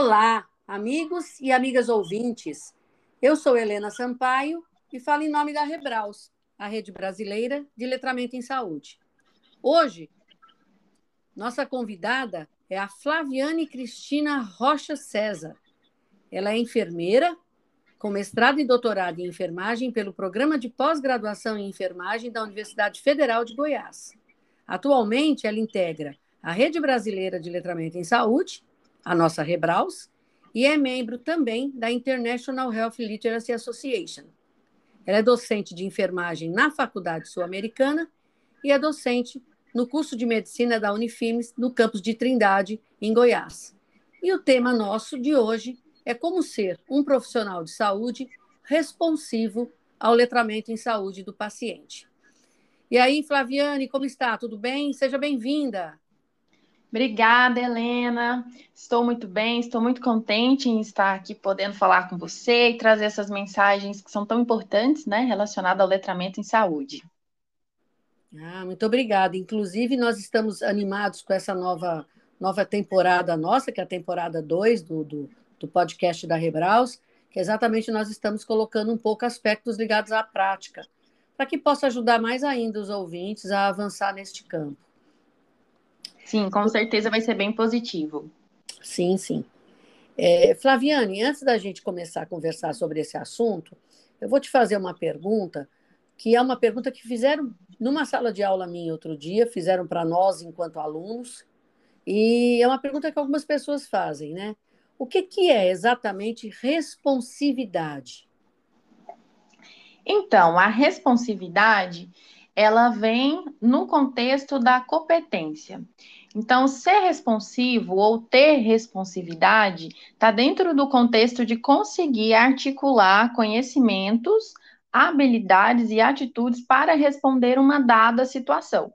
Olá, amigos e amigas ouvintes. Eu sou Helena Sampaio e falo em nome da Rebraus, a rede brasileira de letramento em saúde. Hoje, nossa convidada é a Flaviane Cristina Rocha César. Ela é enfermeira, com mestrado e doutorado em enfermagem pelo Programa de Pós-Graduação em Enfermagem da Universidade Federal de Goiás. Atualmente, ela integra a Rede Brasileira de Letramento em Saúde, a nossa Rebraus, e é membro também da International Health Literacy Association. Ela é docente de enfermagem na Faculdade Sul-Americana e é docente no curso de medicina da Unifimes, no campus de Trindade, em Goiás. E o tema nosso de hoje é como ser um profissional de saúde responsivo ao letramento em saúde do paciente. E aí, Flaviane, como está? Tudo bem? Seja bem-vinda. Obrigada, Helena. Estou muito bem, estou muito contente em estar aqui podendo falar com você e trazer essas mensagens que são tão importantes, né, relacionadas ao letramento em saúde. Ah, muito obrigada. Inclusive, nós estamos animados com essa nova, nova temporada nossa, que é a temporada 2 do, do, do podcast da Rebraus, que exatamente nós estamos colocando um pouco aspectos ligados à prática, para que possa ajudar mais ainda os ouvintes a avançar neste campo. Sim, com certeza vai ser bem positivo. Sim, sim. É, Flaviane, antes da gente começar a conversar sobre esse assunto, eu vou te fazer uma pergunta que é uma pergunta que fizeram numa sala de aula minha outro dia, fizeram para nós enquanto alunos, e é uma pergunta que algumas pessoas fazem, né? O que, que é exatamente responsividade? Então, a responsividade, ela vem no contexto da competência. Então, ser responsivo ou ter responsividade está dentro do contexto de conseguir articular conhecimentos habilidades e atitudes para responder uma dada situação.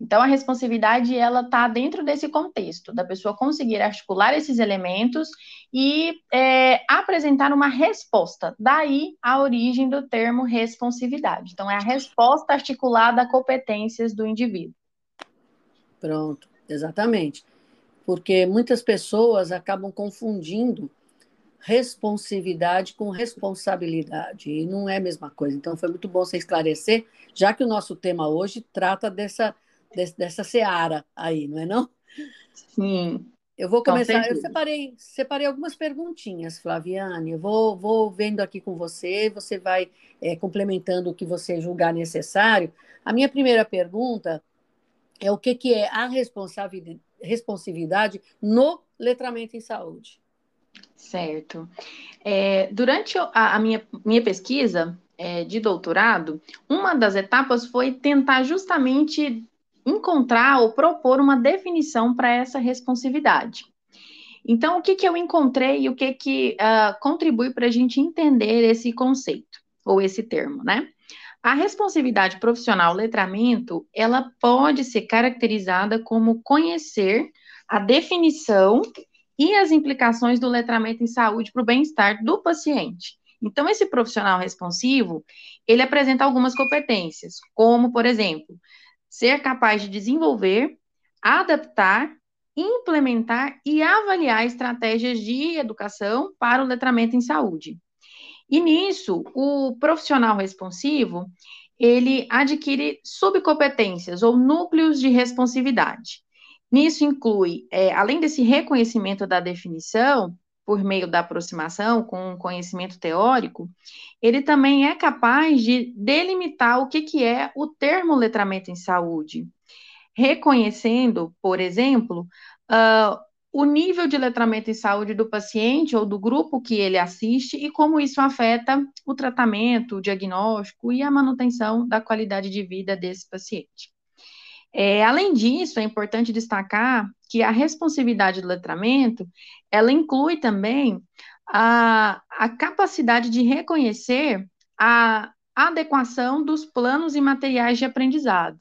Então, a responsividade ela está dentro desse contexto da pessoa conseguir articular esses elementos e é, apresentar uma resposta. Daí a origem do termo responsividade. Então, é a resposta articulada a competências do indivíduo. Pronto, exatamente. Porque muitas pessoas acabam confundindo responsividade com responsabilidade, e não é a mesma coisa. Então, foi muito bom você esclarecer, já que o nosso tema hoje trata dessa, dessa seara aí, não é não? Sim. Eu vou começar, eu separei, separei algumas perguntinhas, Flaviane, eu vou, vou vendo aqui com você, você vai é, complementando o que você julgar necessário. A minha primeira pergunta é o que, que é a responsividade no letramento em saúde? Certo. É, durante a, a, minha, minha pesquisa é, de doutorado, uma das etapas foi tentar justamente encontrar ou propor uma definição para essa responsividade. Então, o que, que eu encontrei e o que, que uh, contribui para a gente entender esse conceito, ou esse termo, né? A responsividade profissional, letramento, ela pode ser caracterizada como conhecer a definição e as implicações do letramento em saúde para o bem-estar do paciente. Então, esse profissional responsivo, ele apresenta algumas competências, como, por exemplo, ser capaz de desenvolver, adaptar, implementar e avaliar estratégias de educação para o letramento em saúde. E nisso, o profissional responsivo, ele adquire subcompetências ou núcleos de responsividade. Nisso inclui, é, além desse reconhecimento da definição, por meio da aproximação com conhecimento teórico, ele também é capaz de delimitar o que, que é o termo letramento em saúde, reconhecendo, por exemplo, uh, o nível de letramento em saúde do paciente ou do grupo que ele assiste e como isso afeta o tratamento, o diagnóstico e a manutenção da qualidade de vida desse paciente. É, além disso, é importante destacar que a responsividade do letramento, ela inclui também a, a capacidade de reconhecer a adequação dos planos e materiais de aprendizado.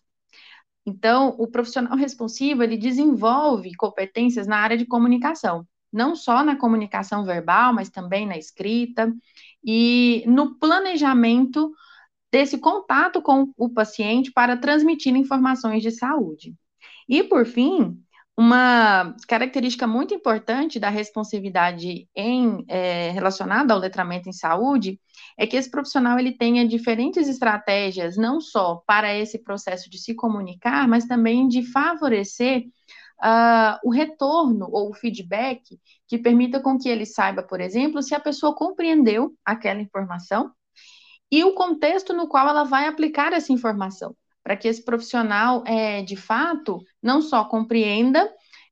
Então, o profissional responsivo, ele desenvolve competências na área de comunicação, não só na comunicação verbal, mas também na escrita e no planejamento desse contato com o paciente para transmitir informações de saúde. E, por fim, uma característica muito importante da responsividade em, é, relacionada ao letramento em saúde é que esse profissional ele tenha diferentes estratégias, não só para esse processo de se comunicar, mas também de favorecer uh, o retorno ou o feedback que permita com que ele saiba, por exemplo, se a pessoa compreendeu aquela informação e o contexto no qual ela vai aplicar essa informação para que esse profissional, é, de fato, não só compreenda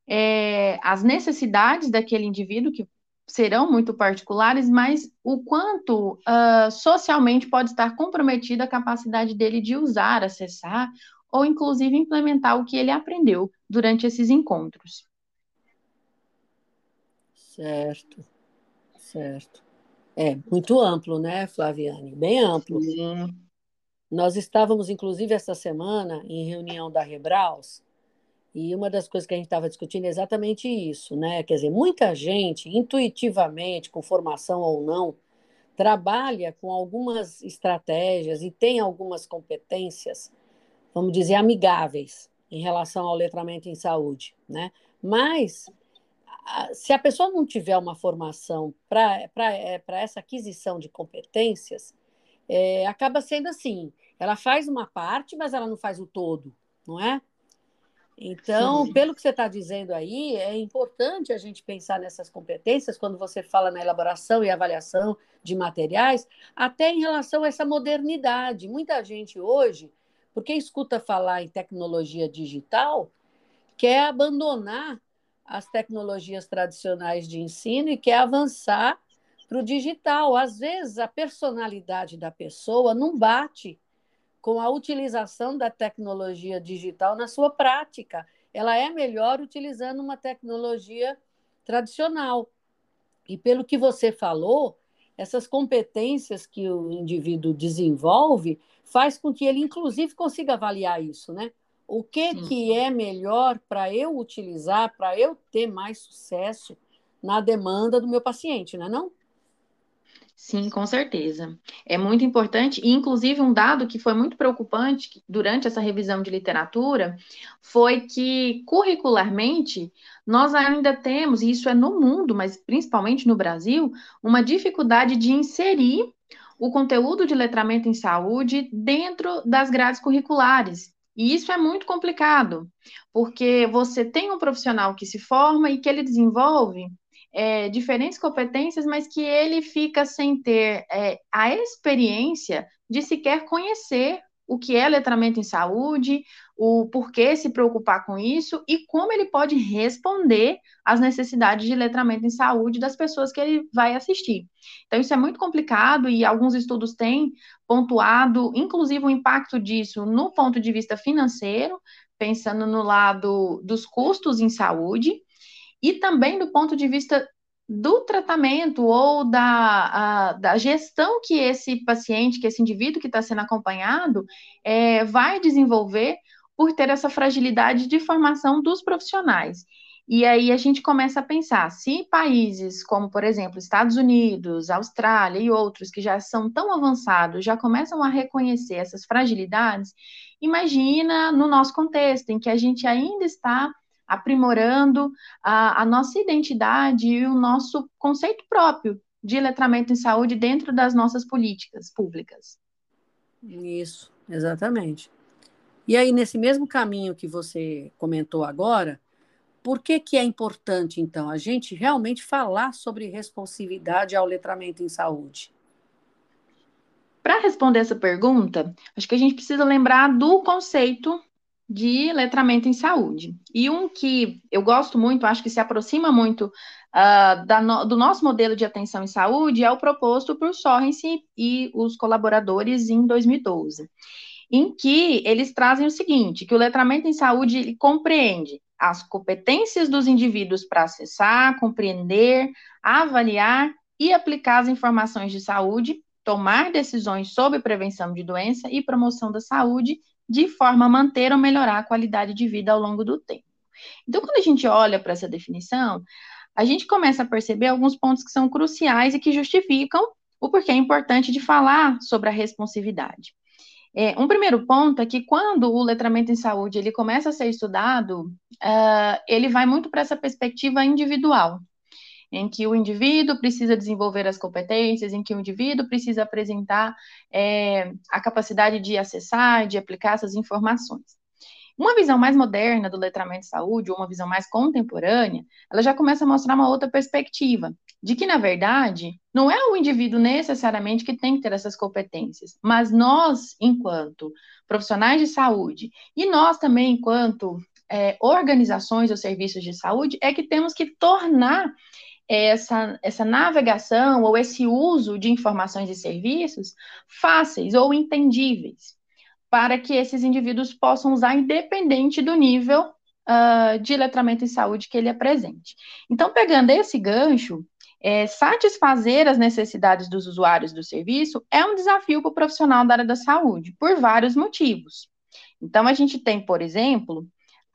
é, as necessidades daquele indivíduo, que serão muito particulares, mas o quanto uh, socialmente pode estar comprometida a capacidade dele de usar, acessar ou, inclusive, implementar o que ele aprendeu durante esses encontros. Certo, certo. É muito amplo, né, Flaviane? Bem amplo. Sim. Nós estávamos, inclusive, essa semana em reunião da Rebraus, e uma das coisas que a gente estava discutindo é exatamente isso, né? Quer dizer, muita gente, intuitivamente, com formação ou não, trabalha com algumas estratégias e tem algumas competências, vamos dizer, amigáveis em relação ao letramento em saúde, né? Mas se a pessoa não tiver uma formação para é, essa aquisição de competências, é, acaba sendo assim: ela faz uma parte, mas ela não faz o todo, não é? Então, Sim. pelo que você está dizendo aí, é importante a gente pensar nessas competências quando você fala na elaboração e avaliação de materiais, até em relação a essa modernidade. Muita gente hoje, porque escuta falar em tecnologia digital, quer abandonar as tecnologias tradicionais de ensino e quer avançar para o digital. Às vezes, a personalidade da pessoa não bate com a utilização da tecnologia digital na sua prática. Ela é melhor utilizando uma tecnologia tradicional. E pelo que você falou, essas competências que o indivíduo desenvolve faz com que ele, inclusive, consiga avaliar isso, né? O que, que é melhor para eu utilizar, para eu ter mais sucesso na demanda do meu paciente, não é não? Sim, com certeza. É muito importante, e inclusive um dado que foi muito preocupante durante essa revisão de literatura foi que, curricularmente, nós ainda temos, e isso é no mundo, mas principalmente no Brasil, uma dificuldade de inserir o conteúdo de letramento em saúde dentro das grades curriculares. E isso é muito complicado, porque você tem um profissional que se forma e que ele desenvolve é, diferentes competências, mas que ele fica sem ter é, a experiência de sequer conhecer o que é letramento em saúde, o porquê se preocupar com isso e como ele pode responder às necessidades de letramento em saúde das pessoas que ele vai assistir. Então, isso é muito complicado e alguns estudos têm pontuado, inclusive, o impacto disso no ponto de vista financeiro, pensando no lado dos custos em saúde, e também do ponto de vista do tratamento ou da, a, da gestão que esse paciente, que esse indivíduo que está sendo acompanhado, é, vai desenvolver por ter essa fragilidade de formação dos profissionais. E aí a gente começa a pensar, se países como, por exemplo, Estados Unidos, Austrália e outros que já são tão avançados, já começam a reconhecer essas fragilidades, imagina no nosso contexto, em que a gente ainda está aprimorando a, a nossa identidade e o nosso conceito próprio de letramento em saúde dentro das nossas políticas públicas. Isso, exatamente. E aí, nesse mesmo caminho que você comentou agora, por que, que é importante, então, a gente realmente falar sobre responsividade ao letramento em saúde? Para responder essa pergunta, acho que a gente precisa lembrar do conceito de letramento em saúde. E um que eu gosto muito, acho que se aproxima muito uh, da no, do nosso modelo de atenção em saúde, é o proposto por Sorensen e os colaboradores em 2012, em que eles trazem o seguinte, que o letramento em saúde compreende as competências dos indivíduos para acessar, compreender, avaliar e aplicar as informações de saúde, tomar decisões sobre prevenção de doença e promoção da saúde de forma a manter ou melhorar a qualidade de vida ao longo do tempo. Então, quando a gente olha para essa definição, a gente começa a perceber alguns pontos que são cruciais e que justificam o porquê é importante de falar sobre a responsividade. É, um primeiro ponto é que quando o letramento em saúde ele começa a ser estudado, uh, ele vai muito para essa perspectiva individual, em que o indivíduo precisa desenvolver as competências, em que o indivíduo precisa apresentar é, a capacidade de acessar, de aplicar essas informações. Uma visão mais moderna do letramento de saúde, ou uma visão mais contemporânea, ela já começa a mostrar uma outra perspectiva, de que, na verdade, não é o indivíduo necessariamente que tem que ter essas competências, mas nós, enquanto profissionais de saúde, e nós também, enquanto é, organizações ou serviços de saúde, é que temos que tornar essa, essa navegação ou esse uso de informações e serviços fáceis ou entendíveis para que esses indivíduos possam usar independente do nível uh, de letramento em saúde que ele apresente. Então, pegando esse gancho, é, satisfazer as necessidades dos usuários do serviço é um desafio para o profissional da área da saúde, por vários motivos. Então, a gente tem, por exemplo,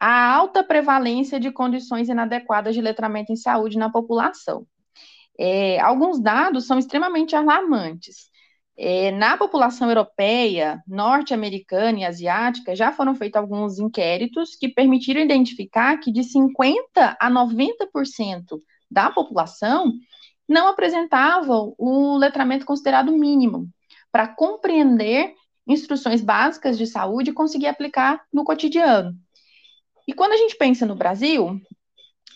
a alta prevalência de condições inadequadas de letramento em saúde na população. É, alguns dados são extremamente alarmantes. É, na população europeia, norte-americana e asiática, já foram feitos alguns inquéritos que permitiram identificar que de 50% a 90% da população não apresentavam o letramento considerado mínimo para compreender instruções básicas de saúde e conseguir aplicar no cotidiano. E quando a gente pensa no Brasil,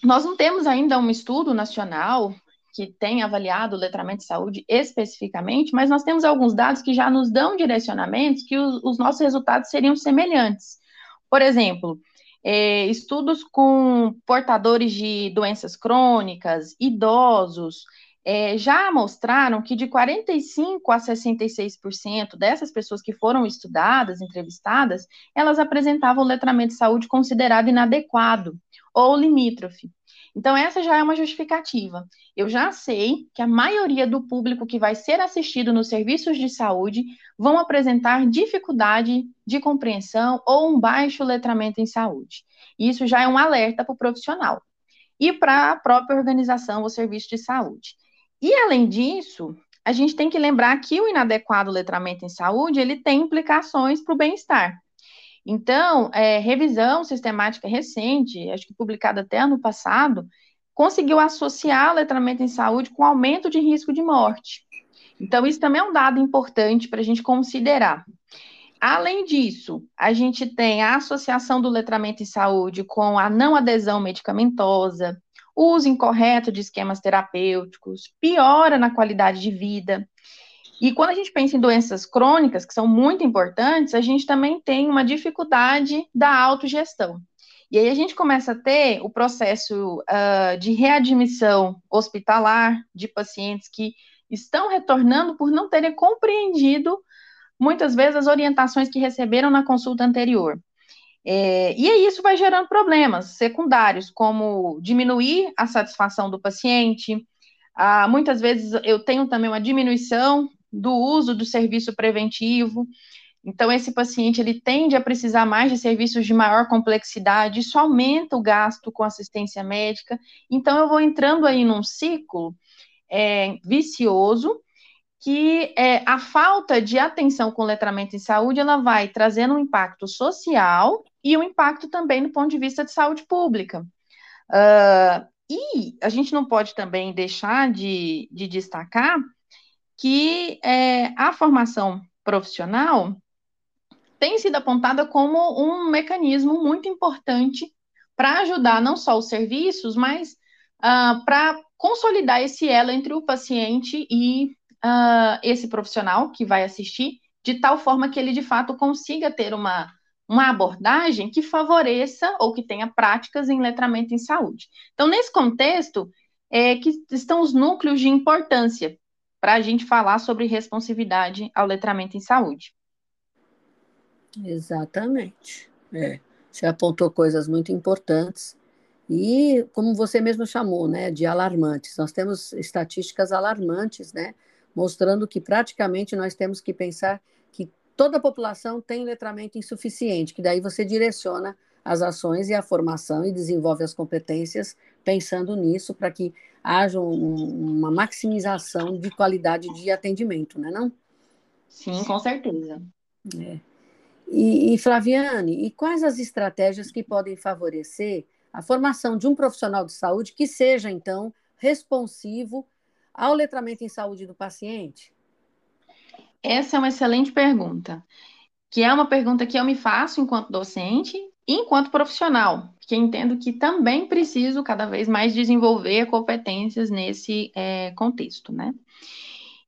nós não temos ainda um estudo nacional que tem avaliado o letramento de saúde especificamente, mas nós temos alguns dados que já nos dão direcionamentos que os, os nossos resultados seriam semelhantes. Por exemplo, é, estudos com portadores de doenças crônicas, idosos, é, já mostraram que de 45% a 66% dessas pessoas que foram estudadas, entrevistadas, elas apresentavam letramento de saúde considerado inadequado ou limítrofe. Então, essa já é uma justificativa. Eu já sei que a maioria do público que vai ser assistido nos serviços de saúde vão apresentar dificuldade de compreensão ou um baixo letramento em saúde. Isso já é um alerta para o profissional e para a própria organização ou serviço de saúde. E, além disso, a gente tem que lembrar que o inadequado letramento em saúde ele tem implicações para o bem-estar. Então, é, revisão sistemática recente, acho que publicada até ano passado, conseguiu associar letramento em saúde com aumento de risco de morte. Então, isso também é um dado importante para a gente considerar. Além disso, a gente tem a associação do letramento em saúde com a não adesão medicamentosa, uso incorreto de esquemas terapêuticos, piora na qualidade de vida. E quando a gente pensa em doenças crônicas, que são muito importantes, a gente também tem uma dificuldade da autogestão. E aí a gente começa a ter o processo uh, de readmissão hospitalar de pacientes que estão retornando por não terem compreendido muitas vezes as orientações que receberam na consulta anterior. É, e isso vai gerando problemas secundários, como diminuir a satisfação do paciente. Ah, muitas vezes eu tenho também uma diminuição do uso do serviço preventivo. Então, esse paciente ele tende a precisar mais de serviços de maior complexidade, isso aumenta o gasto com assistência médica. Então, eu vou entrando aí num ciclo é, vicioso que é, a falta de atenção com letramento em saúde ela vai trazendo um impacto social e um impacto também no ponto de vista de saúde pública. Uh, e a gente não pode também deixar de, de destacar que é, a formação profissional tem sido apontada como um mecanismo muito importante para ajudar não só os serviços, mas uh, para consolidar esse elo entre o paciente e uh, esse profissional que vai assistir, de tal forma que ele de fato consiga ter uma, uma abordagem que favoreça ou que tenha práticas em letramento em saúde. Então, nesse contexto, é que estão os núcleos de importância para a gente falar sobre responsividade ao letramento em saúde. Exatamente. É, você apontou coisas muito importantes e, como você mesmo chamou, né, de alarmantes. Nós temos estatísticas alarmantes, né, mostrando que praticamente nós temos que pensar que toda a população tem letramento insuficiente, que daí você direciona as ações e a formação e desenvolve as competências pensando nisso para que haja um, uma maximização de qualidade de atendimento, né, não? Sim, com certeza. É. E, e, Flaviane, e quais as estratégias que podem favorecer a formação de um profissional de saúde que seja, então, responsivo ao letramento em saúde do paciente? Essa é uma excelente pergunta, que é uma pergunta que eu me faço enquanto docente e enquanto profissional, que entendo que também preciso cada vez mais desenvolver competências nesse é, contexto, né?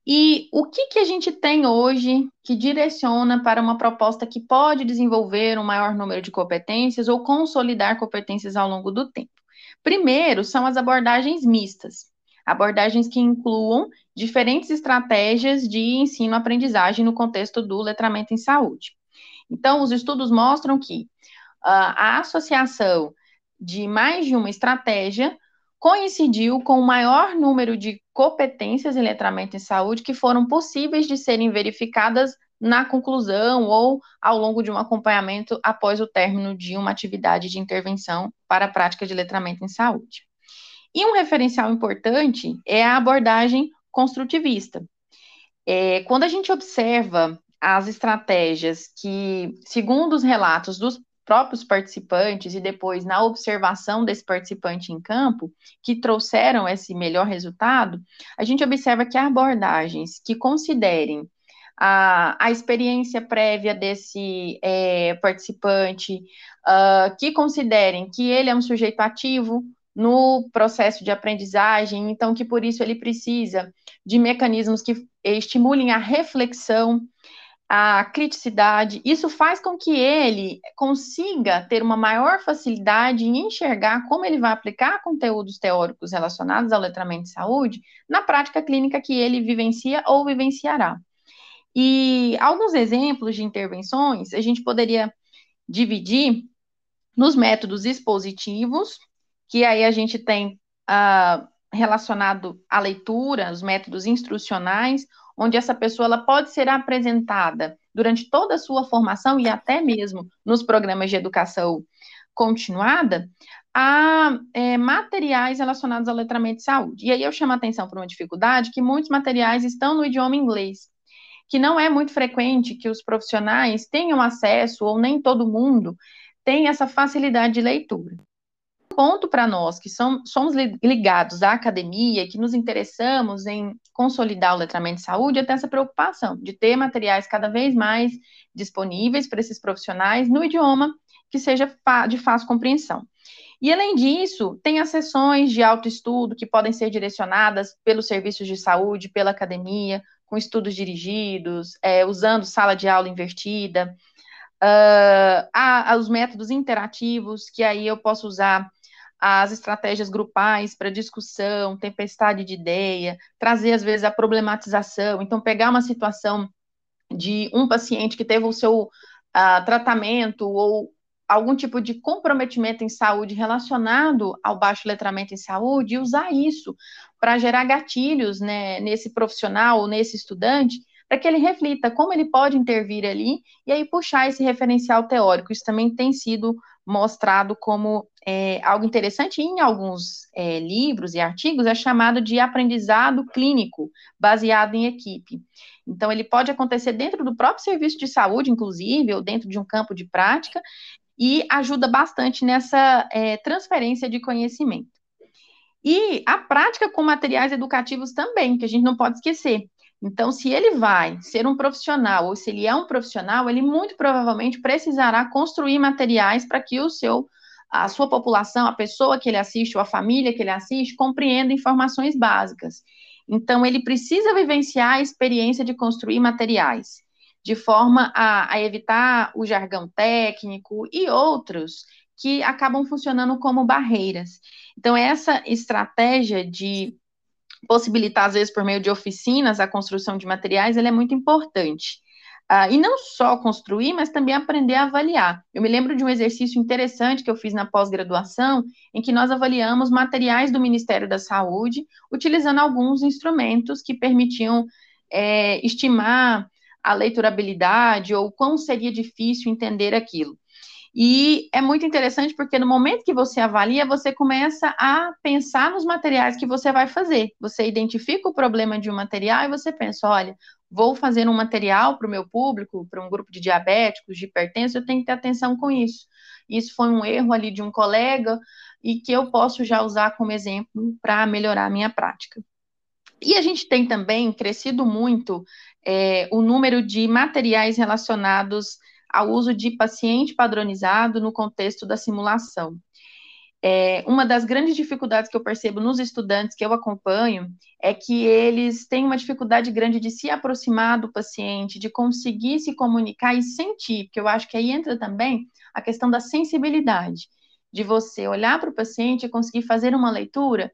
E o que, que a gente tem hoje que direciona para uma proposta que pode desenvolver um maior número de competências ou consolidar competências ao longo do tempo? Primeiro, são as abordagens mistas, abordagens que incluam diferentes estratégias de ensino-aprendizagem no contexto do letramento em saúde. Então, os estudos mostram que uh, a associação de mais de uma estratégia coincidiu com o maior número de competências em letramento em saúde que foram possíveis de serem verificadas na conclusão ou ao longo de um acompanhamento após o término de uma atividade de intervenção para a prática de letramento em saúde. E um referencial importante é a abordagem construtivista. É, quando a gente observa as estratégias que, segundo os relatos dos próprios participantes e depois na observação desse participante em campo, que trouxeram esse melhor resultado, a gente observa que abordagens que considerem a, a experiência prévia desse é, participante, uh, que considerem que ele é um sujeito ativo no processo de aprendizagem, então que por isso ele precisa de mecanismos que estimulem a reflexão, a criticidade, isso faz com que ele consiga ter uma maior facilidade em enxergar como ele vai aplicar conteúdos teóricos relacionados ao letramento de saúde na prática clínica que ele vivencia ou vivenciará. E alguns exemplos de intervenções a gente poderia dividir nos métodos expositivos, que aí a gente tem uh, relacionado à leitura, os métodos instrucionais, onde essa pessoa ela pode ser apresentada durante toda a sua formação e até mesmo nos programas de educação continuada, a é, materiais relacionados ao letramento de saúde. E aí eu chamo a atenção para uma dificuldade que muitos materiais estão no idioma inglês, que não é muito frequente que os profissionais tenham acesso, ou nem todo mundo tem essa facilidade de leitura ponto para nós que somos ligados à academia, que nos interessamos em consolidar o letramento de saúde, é ter essa preocupação de ter materiais cada vez mais disponíveis para esses profissionais no idioma que seja de fácil compreensão. E, além disso, tem as sessões de autoestudo que podem ser direcionadas pelos serviços de saúde, pela academia, com estudos dirigidos, é, usando sala de aula invertida, uh, há, há os métodos interativos, que aí eu posso usar as estratégias grupais para discussão, tempestade de ideia, trazer às vezes a problematização. Então, pegar uma situação de um paciente que teve o seu uh, tratamento ou algum tipo de comprometimento em saúde relacionado ao baixo letramento em saúde e usar isso para gerar gatilhos né, nesse profissional ou nesse estudante para que ele reflita como ele pode intervir ali e aí puxar esse referencial teórico. Isso também tem sido mostrado como é, algo interessante em alguns é, livros e artigos, é chamado de aprendizado clínico, baseado em equipe. Então, ele pode acontecer dentro do próprio serviço de saúde, inclusive, ou dentro de um campo de prática, e ajuda bastante nessa é, transferência de conhecimento. E a prática com materiais educativos também, que a gente não pode esquecer. Então, se ele vai ser um profissional ou se ele é um profissional, ele muito provavelmente precisará construir materiais para que o seu a sua população, a pessoa que ele assiste ou a família que ele assiste compreenda informações básicas. Então, ele precisa vivenciar a experiência de construir materiais, de forma a, a evitar o jargão técnico e outros que acabam funcionando como barreiras. Então, essa estratégia de possibilitar, às vezes, por meio de oficinas, a construção de materiais, ele é muito importante. Uh, e não só construir, mas também aprender a avaliar. Eu me lembro de um exercício interessante que eu fiz na pós-graduação, em que nós avaliamos materiais do Ministério da Saúde, utilizando alguns instrumentos que permitiam é, estimar a leiturabilidade ou quão seria difícil entender aquilo. E é muito interessante porque no momento que você avalia, você começa a pensar nos materiais que você vai fazer. Você identifica o problema de um material e você pensa, olha, vou fazer um material para o meu público, para um grupo de diabéticos, de hipertensos, eu tenho que ter atenção com isso. Isso foi um erro ali de um colega e que eu posso já usar como exemplo para melhorar a minha prática. E a gente tem também crescido muito é, o número de materiais relacionados ao uso de paciente padronizado no contexto da simulação. É, uma das grandes dificuldades que eu percebo nos estudantes que eu acompanho é que eles têm uma dificuldade grande de se aproximar do paciente, de conseguir se comunicar e sentir, porque eu acho que aí entra também a questão da sensibilidade, de você olhar para o paciente e conseguir fazer uma leitura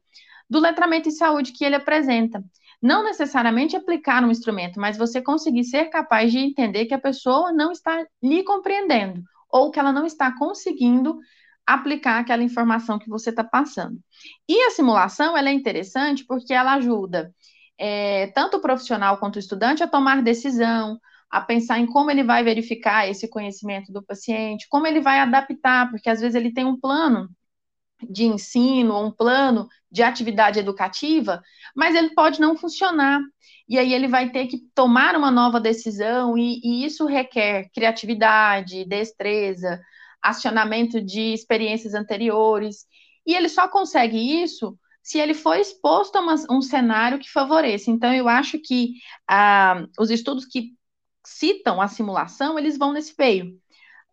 do letramento em saúde que ele apresenta. Não necessariamente aplicar um instrumento, mas você conseguir ser capaz de entender que a pessoa não está lhe compreendendo ou que ela não está conseguindo aplicar aquela informação que você está passando. E a simulação ela é interessante porque ela ajuda é, tanto o profissional quanto o estudante a tomar decisão, a pensar em como ele vai verificar esse conhecimento do paciente, como ele vai adaptar, porque às vezes ele tem um plano de ensino, um plano de atividade educativa, mas ele pode não funcionar. E aí ele vai ter que tomar uma nova decisão, e, e isso requer criatividade, destreza, acionamento de experiências anteriores. E ele só consegue isso se ele for exposto a uma, um cenário que favoreça. Então, eu acho que ah, os estudos que citam a simulação, eles vão nesse meio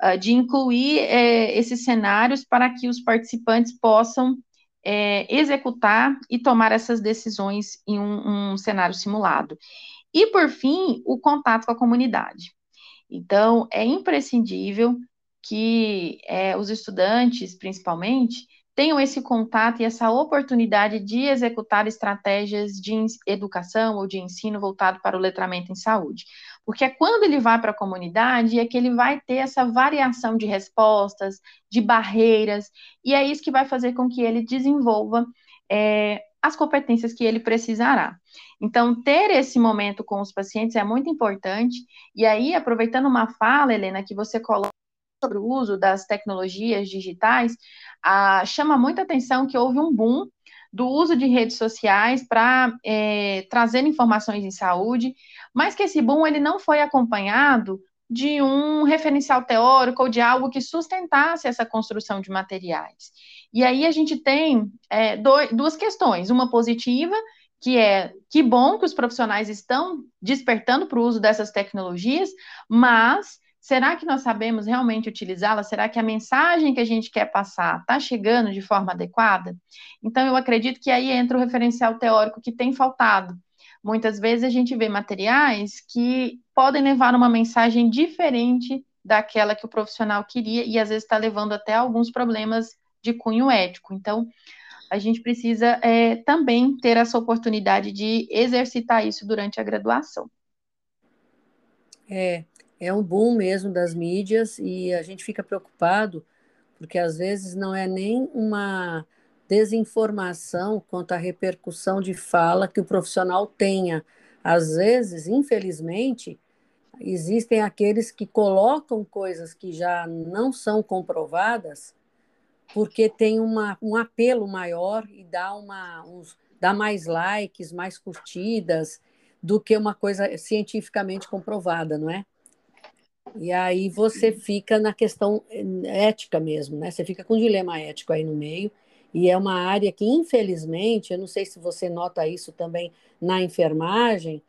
uh, de incluir é, esses cenários para que os participantes possam é, executar e tomar essas decisões em um, um cenário simulado. E, por fim, o contato com a comunidade. Então, é imprescindível que é, os estudantes, principalmente, tenham esse contato e essa oportunidade de executar estratégias de educação ou de ensino voltado para o letramento em saúde. Porque é quando ele vai para a comunidade é que ele vai ter essa variação de respostas, de barreiras, e é isso que vai fazer com que ele desenvolva é, as competências que ele precisará. Então, ter esse momento com os pacientes é muito importante, e aí, aproveitando uma fala, Helena, que você coloca sobre o uso das tecnologias digitais, ah, chama muita atenção que houve um boom do uso de redes sociais para é, trazer informações em saúde, mas que esse boom ele não foi acompanhado de um referencial teórico ou de algo que sustentasse essa construção de materiais. E aí a gente tem é, dois, duas questões, uma positiva, que é que bom que os profissionais estão despertando para o uso dessas tecnologias, mas Será que nós sabemos realmente utilizá-la? Será que a mensagem que a gente quer passar está chegando de forma adequada? Então, eu acredito que aí entra o referencial teórico que tem faltado. Muitas vezes a gente vê materiais que podem levar uma mensagem diferente daquela que o profissional queria e às vezes está levando até alguns problemas de cunho ético. Então, a gente precisa é, também ter essa oportunidade de exercitar isso durante a graduação. É, é um boom mesmo das mídias e a gente fica preocupado porque às vezes não é nem uma desinformação quanto à repercussão de fala que o profissional tenha. Às vezes, infelizmente, existem aqueles que colocam coisas que já não são comprovadas porque tem uma, um apelo maior e dá, uma, uns, dá mais likes, mais curtidas do que uma coisa cientificamente comprovada, não é? E aí você fica na questão ética mesmo, né? Você fica com um dilema ético aí no meio. E é uma área que, infelizmente, eu não sei se você nota isso também na enfermagem,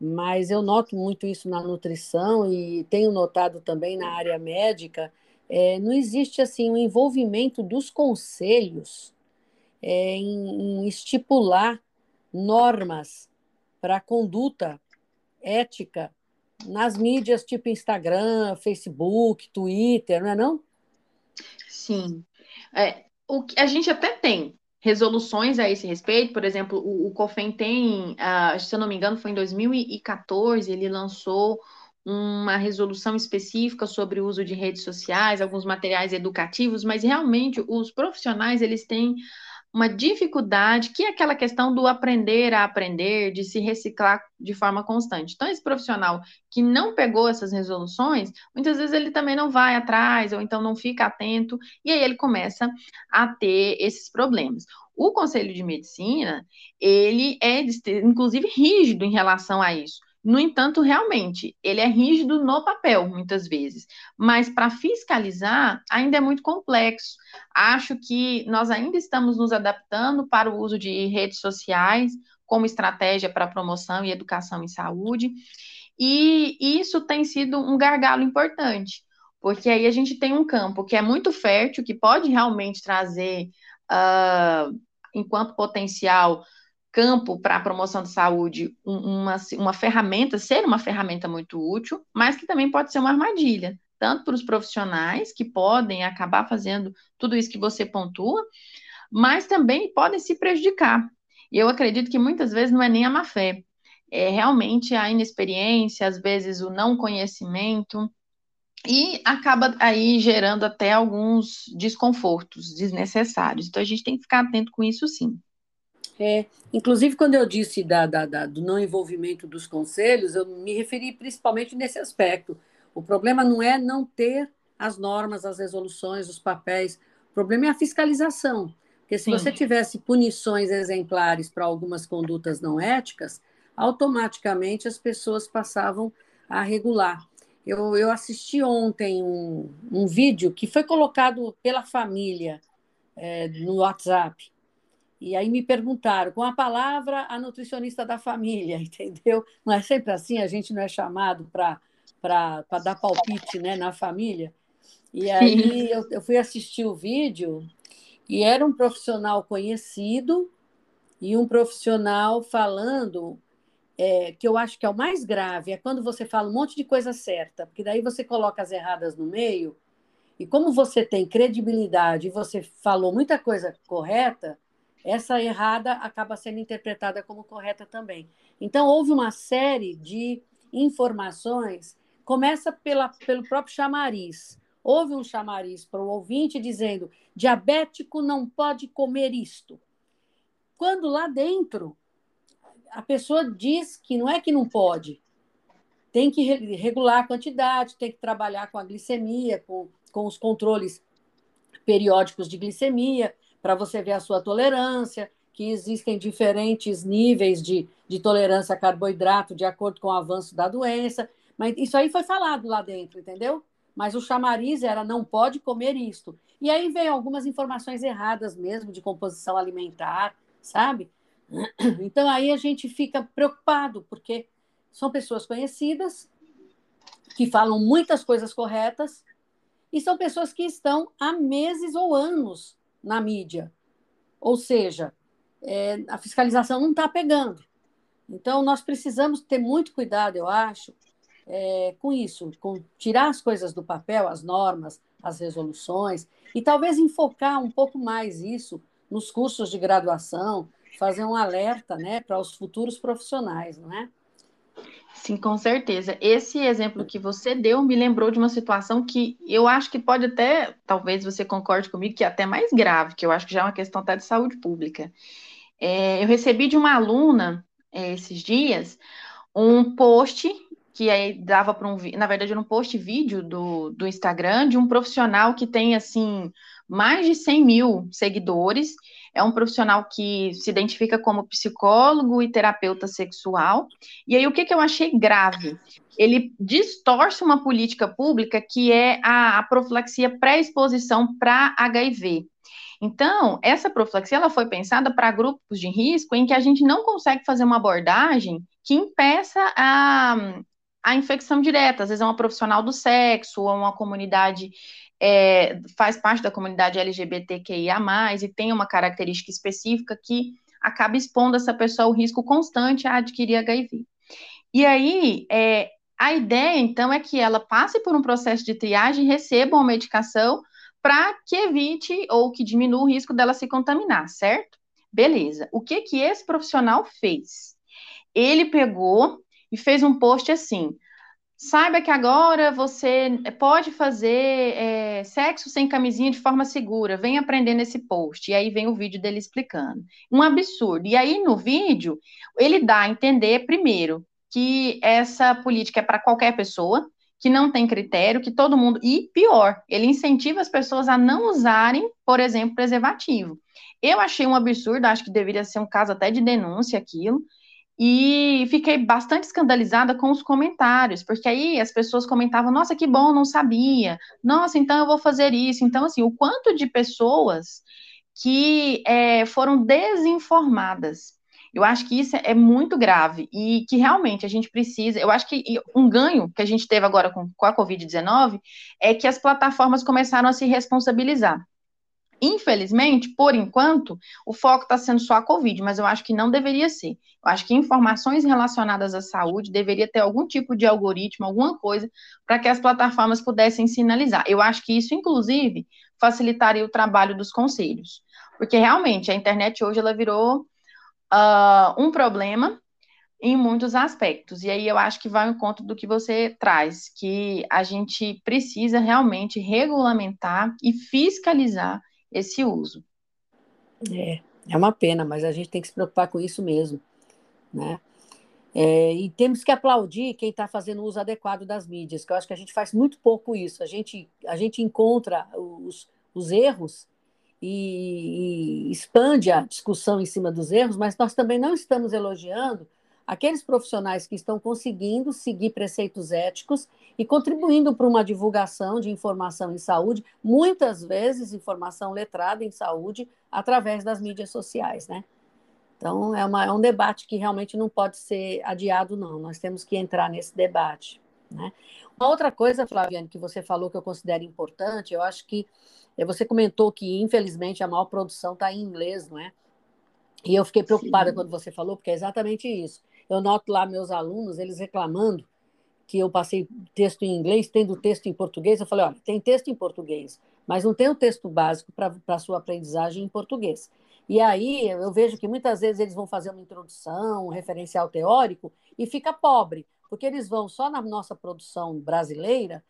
mas eu noto muito isso na nutrição e tenho notado também na área médica. É, não existe assim um envolvimento dos conselhos é, em, em estipular normas para conduta ética nas mídias tipo Instagram, Facebook, Twitter, não é não? Sim. É, o que a gente até tem resoluções a esse respeito, por exemplo, o, o COFEN tem, uh, se eu não me engano, foi em 2014, ele lançou uma resolução específica sobre o uso de redes sociais, alguns materiais educativos, mas realmente os profissionais eles têm uma dificuldade, que é aquela questão do aprender a aprender, de se reciclar de forma constante. Então, esse profissional que não pegou essas resoluções, muitas vezes ele também não vai atrás, ou então não fica atento, e aí ele começa a ter esses problemas. O Conselho de Medicina, ele é, inclusive, rígido em relação a isso No entanto, realmente, ele é rígido no papel, muitas vezes, mas para fiscalizar ainda é muito complexo. Acho que nós ainda estamos nos adaptando para o uso de redes sociais como estratégia para promoção e educação em saúde, e isso tem sido um gargalo importante, porque aí a gente tem um campo que é muito fértil, que pode realmente trazer, uh, enquanto potencial, campo para a promoção de saúde uma, uma ferramenta, ser uma ferramenta muito útil, mas que também pode ser uma armadilha, tanto para os profissionais, que podem acabar fazendo tudo isso que você pontua, mas também podem se prejudicar. E eu acredito que muitas vezes não é nem a má fé, é realmente a inexperiência, às vezes o não conhecimento, e acaba aí gerando até alguns desconfortos desnecessários. Então a gente tem que ficar atento com isso sim. É, inclusive, quando eu disse da, da, da, do não envolvimento dos conselhos, eu me referi principalmente nesse aspecto. O problema não é não ter as normas, as resoluções, os papéis. O problema é a fiscalização. Porque se Sim. você tivesse punições exemplares para algumas condutas não éticas, automaticamente as pessoas passavam a regular. Eu, eu assisti ontem um, um vídeo que foi colocado pela família é, no WhatsApp e aí me perguntaram, com a palavra, a nutricionista da família, entendeu? Não é sempre assim, a gente não é chamado para dar palpite né, na família. E aí eu, eu fui assistir o vídeo e era um profissional conhecido e um profissional falando é, que eu acho que é o mais grave, é quando você fala um monte de coisa certa, porque daí você coloca as erradas no meio, e como você tem credibilidade e você falou muita coisa correta, essa errada acaba sendo interpretada como correta também. Então, houve uma série de informações, começa pela, pelo próprio chamariz. Houve um chamariz para o ouvinte dizendo: diabético não pode comer isto. Quando lá dentro a pessoa diz que não é que não pode, tem que regular a quantidade, tem que trabalhar com a glicemia, com, com os controles periódicos de glicemia, para você ver a sua tolerância, que existem diferentes níveis de, de tolerância a carboidrato de acordo com o avanço da doença. Mas isso aí foi falado lá dentro, entendeu? Mas o chamariz era não pode comer isto. E aí vem algumas informações erradas mesmo de composição alimentar, sabe? Então aí a gente fica preocupado, porque são pessoas conhecidas, que falam muitas coisas corretas, e são pessoas que estão há meses ou anos na mídia. Ou seja, é, a fiscalização não está pegando. Então, nós precisamos ter muito cuidado, eu acho, é, com isso, com tirar as coisas do papel, as normas, as resoluções, e talvez enfocar um pouco mais isso nos cursos de graduação, fazer um alerta né, para os futuros profissionais, não é? Sim, com certeza. Esse exemplo que você deu me lembrou de uma situação que eu acho que pode até, talvez você concorde comigo, que é até mais grave, que eu acho que já é uma questão até de saúde pública. É, eu recebi de uma aluna é, esses dias um post que aí dava para um, na verdade, era um post vídeo do, do Instagram de um profissional que tem assim mais de 100 mil seguidores é um profissional que se identifica como psicólogo e terapeuta sexual. E aí, o que, que eu achei grave? Ele distorce uma política pública que é a, a profilaxia pré-exposição para HIV. Então, essa profilaxia ela foi pensada para grupos de risco em que a gente não consegue fazer uma abordagem que impeça a, a infecção direta. Às vezes é uma profissional do sexo ou uma comunidade é, faz parte da comunidade LGBTQIA, e tem uma característica específica que acaba expondo essa pessoa ao risco constante a adquirir HIV. E aí, é, a ideia, então, é que ela passe por um processo de triagem e receba uma medicação para que evite ou que diminua o risco dela se contaminar, certo? Beleza. O que que esse profissional fez? Ele pegou e fez um post assim: Saiba que agora você pode fazer é, sexo sem camisinha de forma segura. Vem aprender nesse post. E aí vem o vídeo dele explicando. Um absurdo. E aí no vídeo, ele dá a entender, primeiro, que essa política é para qualquer pessoa, que não tem critério, que todo mundo. E pior, ele incentiva as pessoas a não usarem, por exemplo, preservativo. Eu achei um absurdo, acho que deveria ser um caso até de denúncia aquilo. E fiquei bastante escandalizada com os comentários, porque aí as pessoas comentavam: nossa, que bom, não sabia, nossa, então eu vou fazer isso. Então, assim, o quanto de pessoas que é, foram desinformadas. Eu acho que isso é muito grave e que realmente a gente precisa. Eu acho que um ganho que a gente teve agora com, com a Covid-19 é que as plataformas começaram a se responsabilizar. Infelizmente, por enquanto, o foco está sendo só a Covid, mas eu acho que não deveria ser. Eu acho que informações relacionadas à saúde deveria ter algum tipo de algoritmo, alguma coisa, para que as plataformas pudessem sinalizar. Eu acho que isso, inclusive, facilitaria o trabalho dos conselhos. Porque realmente a internet hoje ela virou uh, um problema em muitos aspectos. E aí eu acho que vai ao encontro do que você traz, que a gente precisa realmente regulamentar e fiscalizar esse uso. É, é uma pena, mas a gente tem que se preocupar com isso mesmo, né? É, e temos que aplaudir quem está fazendo uso adequado das mídias, que eu acho que a gente faz muito pouco isso. A gente, a gente encontra os, os erros e, e expande a discussão em cima dos erros, mas nós também não estamos elogiando aqueles profissionais que estão conseguindo seguir preceitos éticos e contribuindo para uma divulgação de informação em saúde, muitas vezes informação letrada em saúde, através das mídias sociais, né? Então, é, uma, é um debate que realmente não pode ser adiado, não. Nós temos que entrar nesse debate. Né? Uma outra coisa, Flaviane, que você falou que eu considero importante, eu acho que eh, você comentou que, infelizmente, a maior produção está em inglês, não é? E eu fiquei preocupada Sim. quando você falou, porque é exatamente isso eu noto lá meus alunos, eles reclamando que eu passei texto em inglês, tendo texto em português. Eu falei, olha, tem texto em português, mas não tem o texto básico para a sua aprendizagem em português. E aí eu vejo que muitas vezes eles vão fazer uma introdução, um referencial teórico, e fica pobre, porque eles vão só na nossa produção brasileira,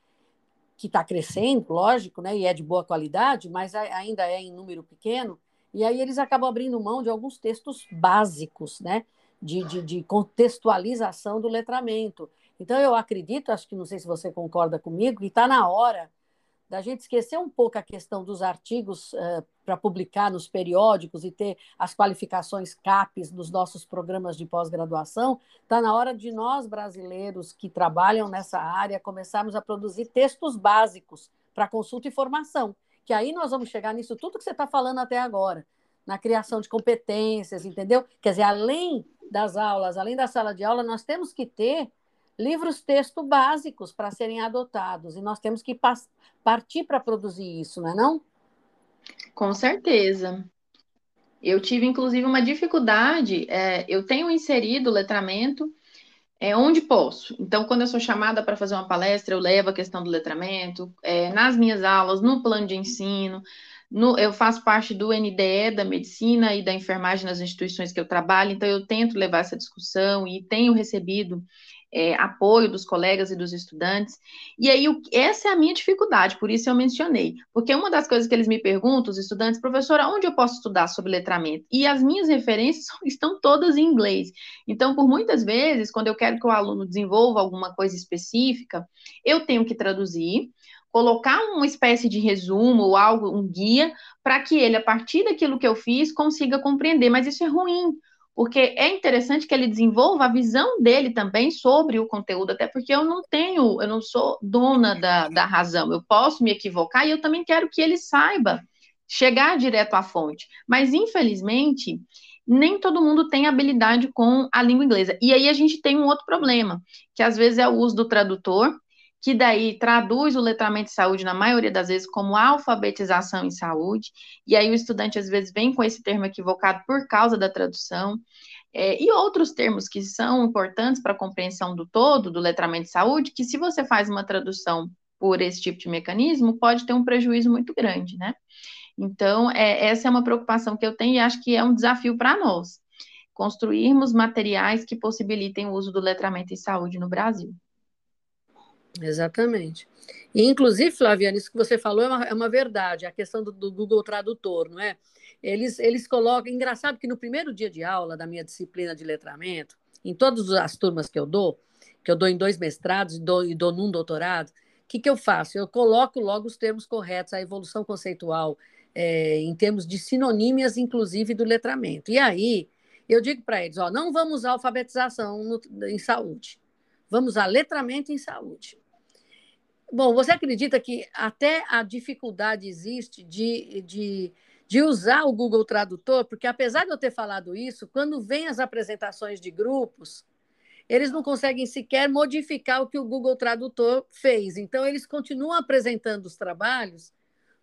que está crescendo, lógico, né, e é de boa qualidade, mas ainda é em número pequeno, e aí eles acabam abrindo mão de alguns textos básicos, né? De, de, de contextualização do letramento. Então, eu acredito, acho que não sei se você concorda comigo, que está na hora da gente esquecer um pouco a questão dos artigos uh, para publicar nos periódicos e ter as qualificações CAPES nos nossos programas de pós-graduação. Está na hora de nós, brasileiros que trabalham nessa área, começarmos a produzir textos básicos para consulta e formação, que aí nós vamos chegar nisso tudo que você está falando até agora, na criação de competências, entendeu? Quer dizer, além das aulas, além da sala de aula, nós temos que ter livros texto básicos para serem adotados e nós temos que partir para produzir isso, não é não? Com certeza. Eu tive, inclusive, uma dificuldade. É, eu tenho inserido letramento é, onde posso. Então, quando eu sou chamada para fazer uma palestra, eu levo a questão do letramento. É, nas minhas aulas, no plano de ensino, no, eu faço parte do NDE da medicina e da enfermagem nas instituições que eu trabalho, então eu tento levar essa discussão e tenho recebido é, apoio dos colegas e dos estudantes. E aí, o, essa é a minha dificuldade, por isso eu mencionei. Porque uma das coisas que eles me perguntam, os estudantes, professora, onde eu posso estudar sobre letramento? E as minhas referências estão todas em inglês. Então, por muitas vezes, quando eu quero que o aluno desenvolva alguma coisa específica, eu tenho que traduzir colocar uma espécie de resumo ou algo, um guia, para que ele, a partir daquilo que eu fiz, consiga compreender. Mas isso é ruim, porque é interessante que ele desenvolva a visão dele também sobre o conteúdo, até porque eu não tenho, eu não sou dona da, da razão, eu posso me equivocar e eu também quero que ele saiba chegar direto à fonte. Mas, infelizmente, nem todo mundo tem habilidade com a língua inglesa. E aí a gente tem um outro problema, que às vezes é o uso do tradutor, que daí traduz o letramento de saúde, na maioria das vezes, como alfabetização em saúde, e aí o estudante às vezes vem com esse termo equivocado por causa da tradução, é, e outros termos que são importantes para a compreensão do todo do letramento de saúde, que se você faz uma tradução por esse tipo de mecanismo, pode ter um prejuízo muito grande, né? Então, é, essa é uma preocupação que eu tenho e acho que é um desafio para nós, construirmos materiais que possibilitem o uso do letramento em saúde no Brasil. Exatamente. E, inclusive, Flaviana, isso que você falou é uma, é uma verdade, a questão do, do, Google Tradutor, não é? Eles, eles colocam. Engraçado que no primeiro dia de aula da minha disciplina de letramento, em todas as turmas que eu dou, que eu dou em dois mestrados e dou, e dou num doutorado, o que, que eu faço? Eu coloco logo os termos corretos, a evolução conceitual, é, em termos de sinonímias, inclusive, do letramento. E aí Eu digo para eles: ó, não vamos usar alfabetização no, em saúde, vamos usar letramento em saúde. Bom, você acredita que até a dificuldade existe de, de, de usar o Google Tradutor? Porque, apesar de eu ter falado isso, quando vem as apresentações de grupos, eles não conseguem sequer modificar o que o Google Tradutor fez. Então, eles continuam apresentando os trabalhos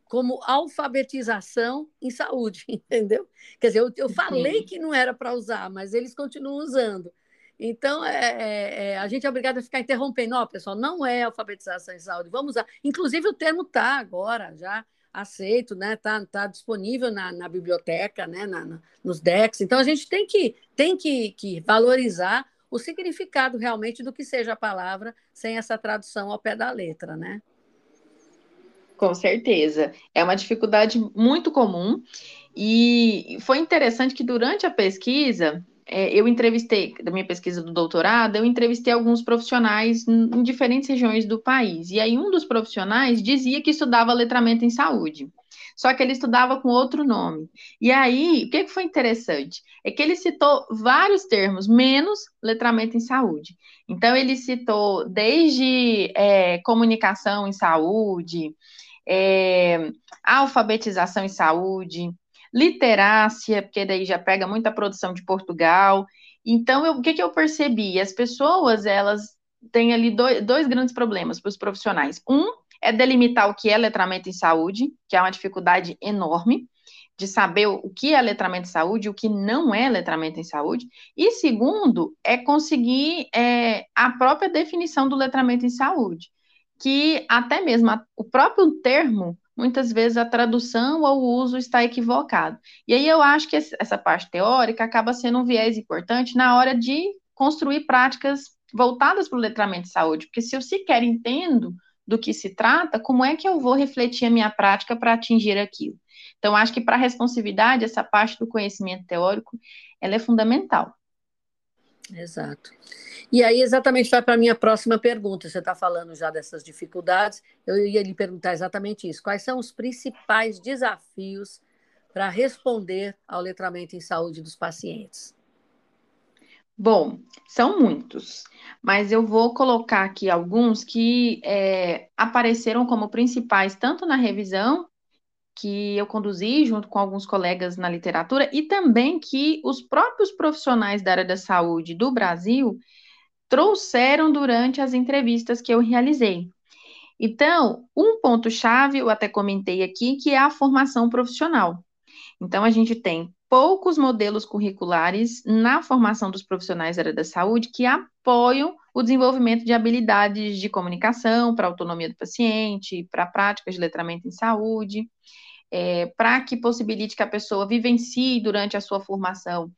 como alfabetização em saúde, entendeu? Quer dizer, eu, eu falei que não era para usar, mas eles continuam usando. Então, é, é, é, a gente é obrigado a ficar interrompendo. Ó, pessoal, não é alfabetização em saúde, vamos usar. Inclusive, o termo está agora já aceito, né? Está tá disponível na, na biblioteca, né? Na, na, nos DEX. Então, a gente tem que, tem que, que valorizar o significado realmente do que seja a palavra, sem essa tradução ao pé da letra, né? Com certeza. É uma dificuldade muito comum. E foi interessante que durante a pesquisa, é, eu entrevistei, da minha pesquisa do doutorado, eu entrevistei alguns profissionais em diferentes regiões do país. E aí, um dos profissionais dizia que estudava letramento em saúde, só que ele estudava com outro nome. E aí, o que foi interessante? É que ele citou vários termos, menos letramento em saúde. Então, ele citou desde é, comunicação em saúde, é, alfabetização em saúde, literácia, porque daí já pega muita produção de Portugal. Então, eu, o que, que eu percebi? As pessoas, elas têm ali dois, dois grandes problemas para os profissionais. Um é delimitar o que é letramento em saúde, que é uma dificuldade enorme de saber o que é letramento em saúde e o que não é letramento em saúde. E segundo, é conseguir é, a própria definição do letramento em saúde, que até mesmo a, o próprio termo muitas vezes a tradução ou o uso está equivocado. E aí eu acho que essa parte teórica acaba sendo um viés importante na hora de construir práticas voltadas para o letramento de saúde, porque se eu sequer entendo do que se trata, como é que eu vou refletir a minha prática para atingir aquilo? Então, acho que para a responsividade, essa parte do conhecimento teórico, ela é fundamental. Exato. E aí, exatamente, vai para a minha próxima pergunta. Você está falando já dessas dificuldades. Eu ia lhe perguntar exatamente isso. Quais são os principais desafios para responder ao letramento em saúde dos pacientes? Bom, são muitos, mas eu vou colocar aqui alguns que é, apareceram como principais, tanto na revisão que eu conduzi junto com alguns colegas na literatura e também que os próprios profissionais da área da saúde do Brasil trouxeram durante as entrevistas que eu realizei. Então, um ponto-chave, eu até comentei aqui, que é a formação profissional. Então, a gente tem poucos modelos curriculares na formação dos profissionais da área da saúde que apoiam o desenvolvimento de habilidades de comunicação para a autonomia do paciente, para práticas de letramento em saúde é, para que possibilite que a pessoa vivencie durante a sua formação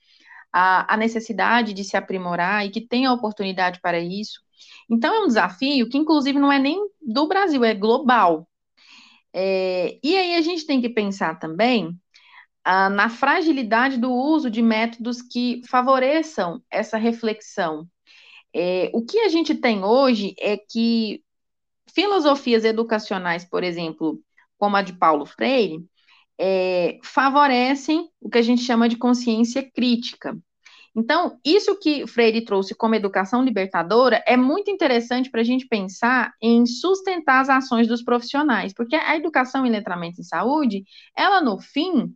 a, a necessidade de se aprimorar e que tenha oportunidade para isso. Então, é um desafio que, inclusive, não é nem do Brasil, é global. É, e aí a gente tem que pensar também ah, na fragilidade do uso de métodos que favoreçam essa reflexão. É, o que a gente tem hoje é que filosofias educacionais, por exemplo, como a de Paulo Freire, é, favorecem o que a gente chama de consciência crítica. Então, isso que Freire trouxe como educação libertadora é muito interessante para a gente pensar em sustentar as ações dos profissionais, porque a educação em letramento em saúde, ela, no fim,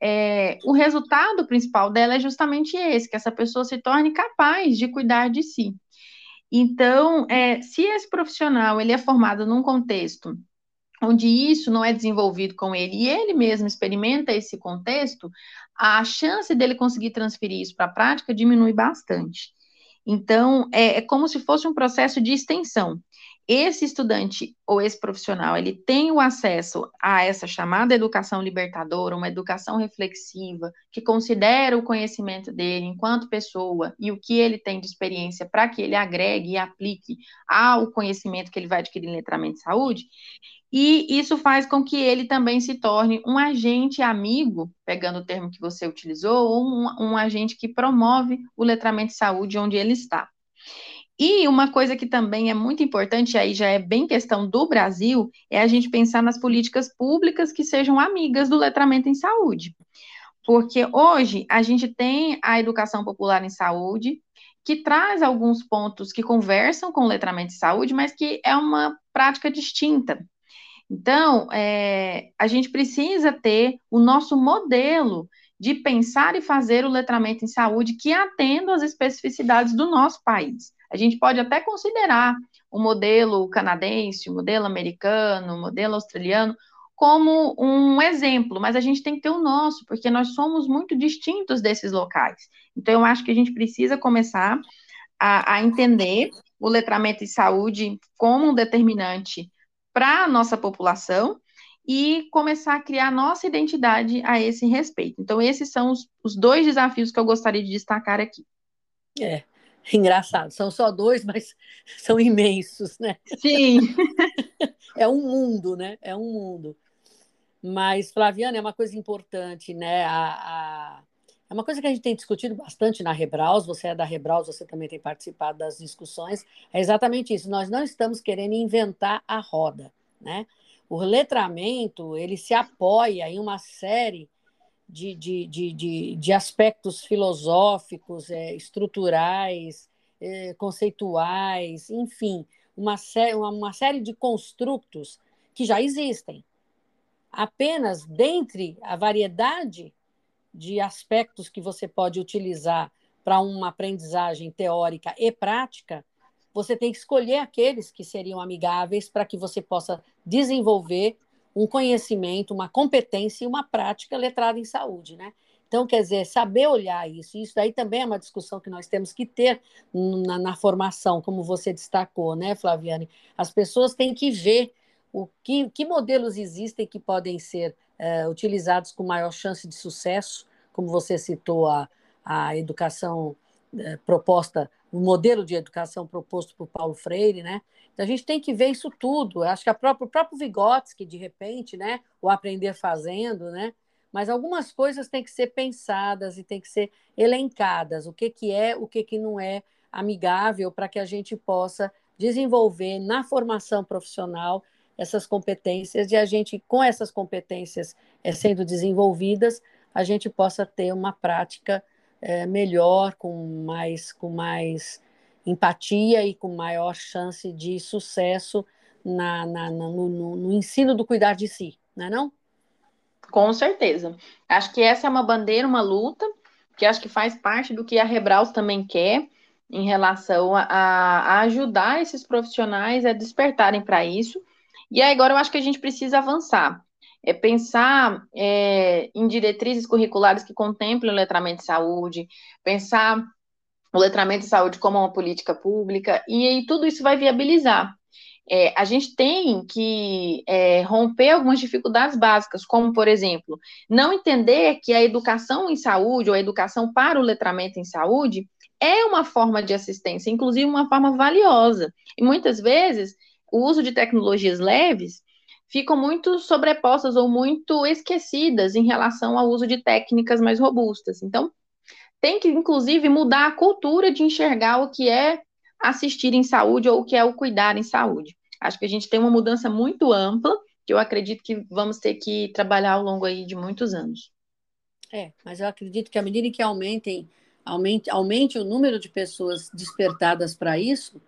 é, o resultado principal dela é justamente esse, que essa pessoa se torne capaz de cuidar de si. Então, é, se esse profissional ele é formado num contexto onde isso não é desenvolvido com ele e ele mesmo experimenta esse contexto, a chance dele conseguir transferir isso para a prática diminui bastante. Então, é, é, como se fosse um processo de extensão. Esse estudante ou esse profissional, ele tem o acesso a essa chamada educação libertadora, uma educação reflexiva, que considera o conhecimento dele enquanto pessoa e o que ele tem de experiência para que ele agregue e aplique ao conhecimento que ele vai adquirir em letramento de saúde, e isso faz com que ele também se torne um agente amigo, pegando o termo que você utilizou, ou um, um agente que promove o letramento de saúde onde ele está. E uma coisa que também é muito importante, aí já é bem questão do Brasil, é a gente pensar nas políticas públicas que sejam amigas do letramento em saúde. porque hoje a gente tem a educação popular em saúde, que traz alguns pontos que conversam com o letramento em saúde, mas que é uma prática distinta. Então, é, a gente precisa ter o nosso modelo de pensar e fazer o letramento em saúde que atenda às especificidades do nosso país. A gente pode até considerar o modelo canadense, o modelo americano, o modelo australiano como um exemplo, mas a gente tem que ter o nosso, porque nós somos muito distintos desses locais. Então, eu acho que a gente precisa começar a, a entender o letramento em saúde como um determinante para a nossa população e começar a criar nossa identidade a esse respeito. Então, esses são os, os dois desafios que eu gostaria de destacar aqui. É, engraçado, são só dois, mas são imensos, né? Sim. é um mundo, né? É um mundo. Mas, Flaviana, é uma coisa importante, né? A, a, é uma coisa que a gente tem discutido bastante na Rebraus, você é da Rebraus, você também tem participado das discussões, é exatamente isso. Nós não estamos querendo inventar a roda, né? O letramento, ele se apoia em uma série de, de, de, de, de aspectos filosóficos, é, estruturais, é, conceituais, enfim, uma, sé uma, uma série de construtos que já existem, apenas dentre a variedade de aspectos que você pode utilizar para uma aprendizagem teórica e prática, você tem que escolher aqueles que seriam amigáveis para que você possa desenvolver um conhecimento, uma competência e uma prática letrada em saúde, né? Então, quer dizer, saber olhar isso, isso daí também é uma discussão que nós temos que ter na, na formação, como você destacou, né, Flaviane? As pessoas têm que ver o que, que modelos existem que podem ser é, utilizados com maior chance de sucesso, como você citou a, a educação é, proposta, o modelo de educação proposto por Paulo Freire, né? Então a gente tem que ver isso tudo. Eu acho que a própria, o próprio Vygotsky, de repente, né? O aprender fazendo, né? Mas algumas coisas têm que ser pensadas e têm que ser elencadas. O que, que é, o que, que não é amigável para que a gente possa desenvolver na formação profissional essas competências e a gente, com essas competências é, sendo desenvolvidas, a gente possa ter uma prática é, melhor, com mais, com mais empatia e com maior chance de sucesso na, na, na no, no, no, ensino do cuidar de si, não é não? Com certeza. Acho que essa é uma bandeira, uma luta, que acho que faz parte do que a Rebraus também quer em relação a, a ajudar esses profissionais a despertarem para isso e agora eu acho que a gente precisa avançar. É pensar é, em diretrizes curriculares que contemplem o letramento de saúde, pensar o letramento de saúde como uma política pública, e aí tudo isso vai viabilizar. É, a gente tem que é, romper algumas dificuldades básicas, como, por exemplo, não entender que a educação em saúde ou a educação para o letramento em saúde é uma forma de assistência, inclusive uma forma valiosa. E muitas vezes o uso de tecnologias leves ficam muito sobrepostas ou muito esquecidas em relação ao uso de técnicas mais robustas. Então, tem que, inclusive, mudar a cultura de enxergar o que é assistir em saúde ou o que é o cuidar em saúde. Acho que a gente tem uma mudança muito ampla, que eu acredito que vamos ter que trabalhar ao longo aí de muitos anos. É, mas eu acredito que à medida que aumentem, aumente, aumente o número de pessoas despertadas para isso,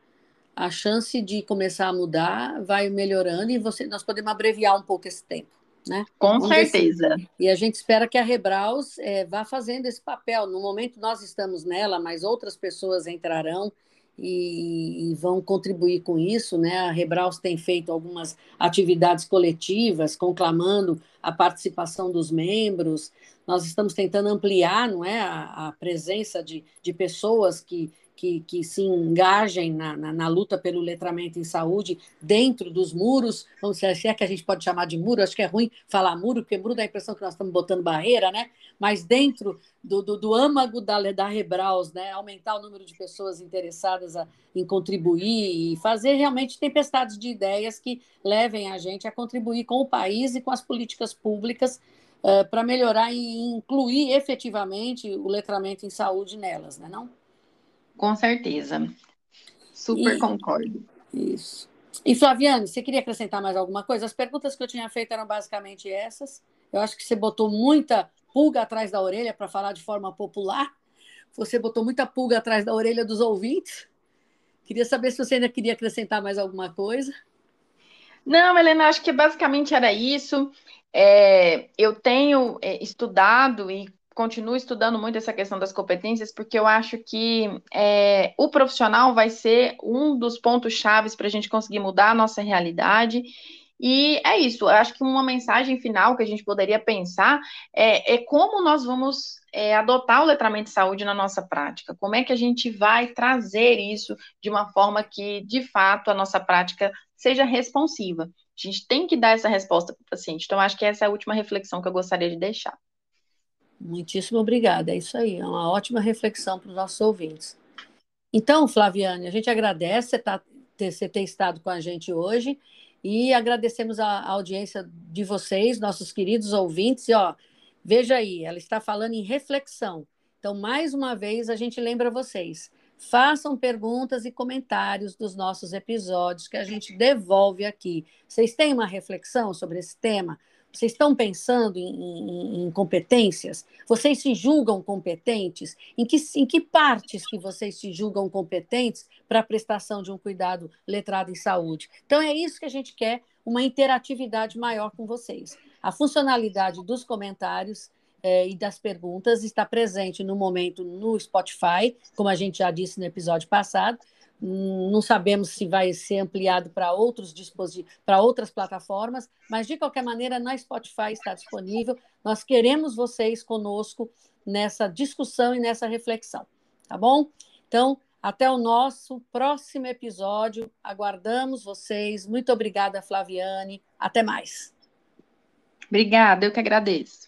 a chance de começar a mudar vai melhorando e você, nós podemos abreviar um pouco esse tempo. Né? Com Vamos certeza. E a gente espera que a Rebraus é, vá fazendo esse papel. No momento nós estamos nela, mas outras pessoas entrarão e, e, vão contribuir com isso. Né? A Rebraus tem feito algumas atividades coletivas, conclamando a participação dos membros. Nós estamos tentando ampliar não é, a, a presença de, de pessoas que que, que se engajem na, na, na, luta pelo letramento em saúde dentro dos muros, vamos dizer, se é que a gente pode chamar de muro, acho que é ruim falar muro, porque muro dá a impressão que nós estamos botando barreira, né? Mas dentro do, do, do âmago da, da Rebraus, né? Aumentar o número de pessoas interessadas a, em contribuir e fazer realmente tempestades de ideias que levem a gente a contribuir com o país e com as políticas públicas uh, para melhorar e incluir efetivamente o letramento em saúde nelas, né? Não? Com certeza. Super e, concordo. Isso. E Flaviane, você queria acrescentar mais alguma coisa? As perguntas que eu tinha feito eram basicamente essas. Eu acho que você botou muita pulga atrás da orelha, para falar de forma popular. Você botou muita pulga atrás da orelha dos ouvintes. Queria saber se você ainda queria acrescentar mais alguma coisa. Não, Helena, acho que basicamente era isso. É, eu tenho é, estudado e continuo estudando muito essa questão das competências, porque eu acho que é, o profissional vai ser um dos pontos chaves para a gente conseguir mudar a nossa realidade. E é isso, eu acho que uma mensagem final que a gente poderia pensar é, é como nós vamos é, adotar o letramento de saúde na nossa prática, como é que a gente vai trazer isso de uma forma que, de fato, a nossa prática seja responsiva. A gente tem que dar essa resposta para o paciente. Então, acho que essa é a última reflexão que eu gostaria de deixar. Muitíssimo obrigada. É isso aí, é uma ótima reflexão para os nossos ouvintes. Então, Flaviane, a gente agradece você, tá, ter, você ter estado com a gente hoje e agradecemos a, a audiência de vocês, nossos queridos ouvintes. E, ó, veja aí, ela está falando em reflexão. Então, mais uma vez, a gente lembra vocês. Façam perguntas e comentários dos nossos episódios que a gente devolve aqui. Vocês têm uma reflexão sobre esse tema? Vocês estão pensando em, em, em, competências? Vocês se julgam competentes? Em que, em que partes que vocês se julgam competentes para a prestação de um cuidado letrado em saúde? Então, é isso que a gente quer, uma interatividade maior com vocês. A funcionalidade dos comentários é, e das perguntas está presente no momento no Spotify, como a gente já disse no episódio passado, não sabemos se vai ser ampliado para outros dispositivos, para outras plataformas, mas de qualquer maneira na Spotify está disponível. Nós queremos vocês conosco nessa discussão e nessa reflexão, tá bom? Então, até o nosso próximo episódio. Aguardamos vocês. Muito obrigada, Flaviane. Até mais. Obrigada, eu que agradeço.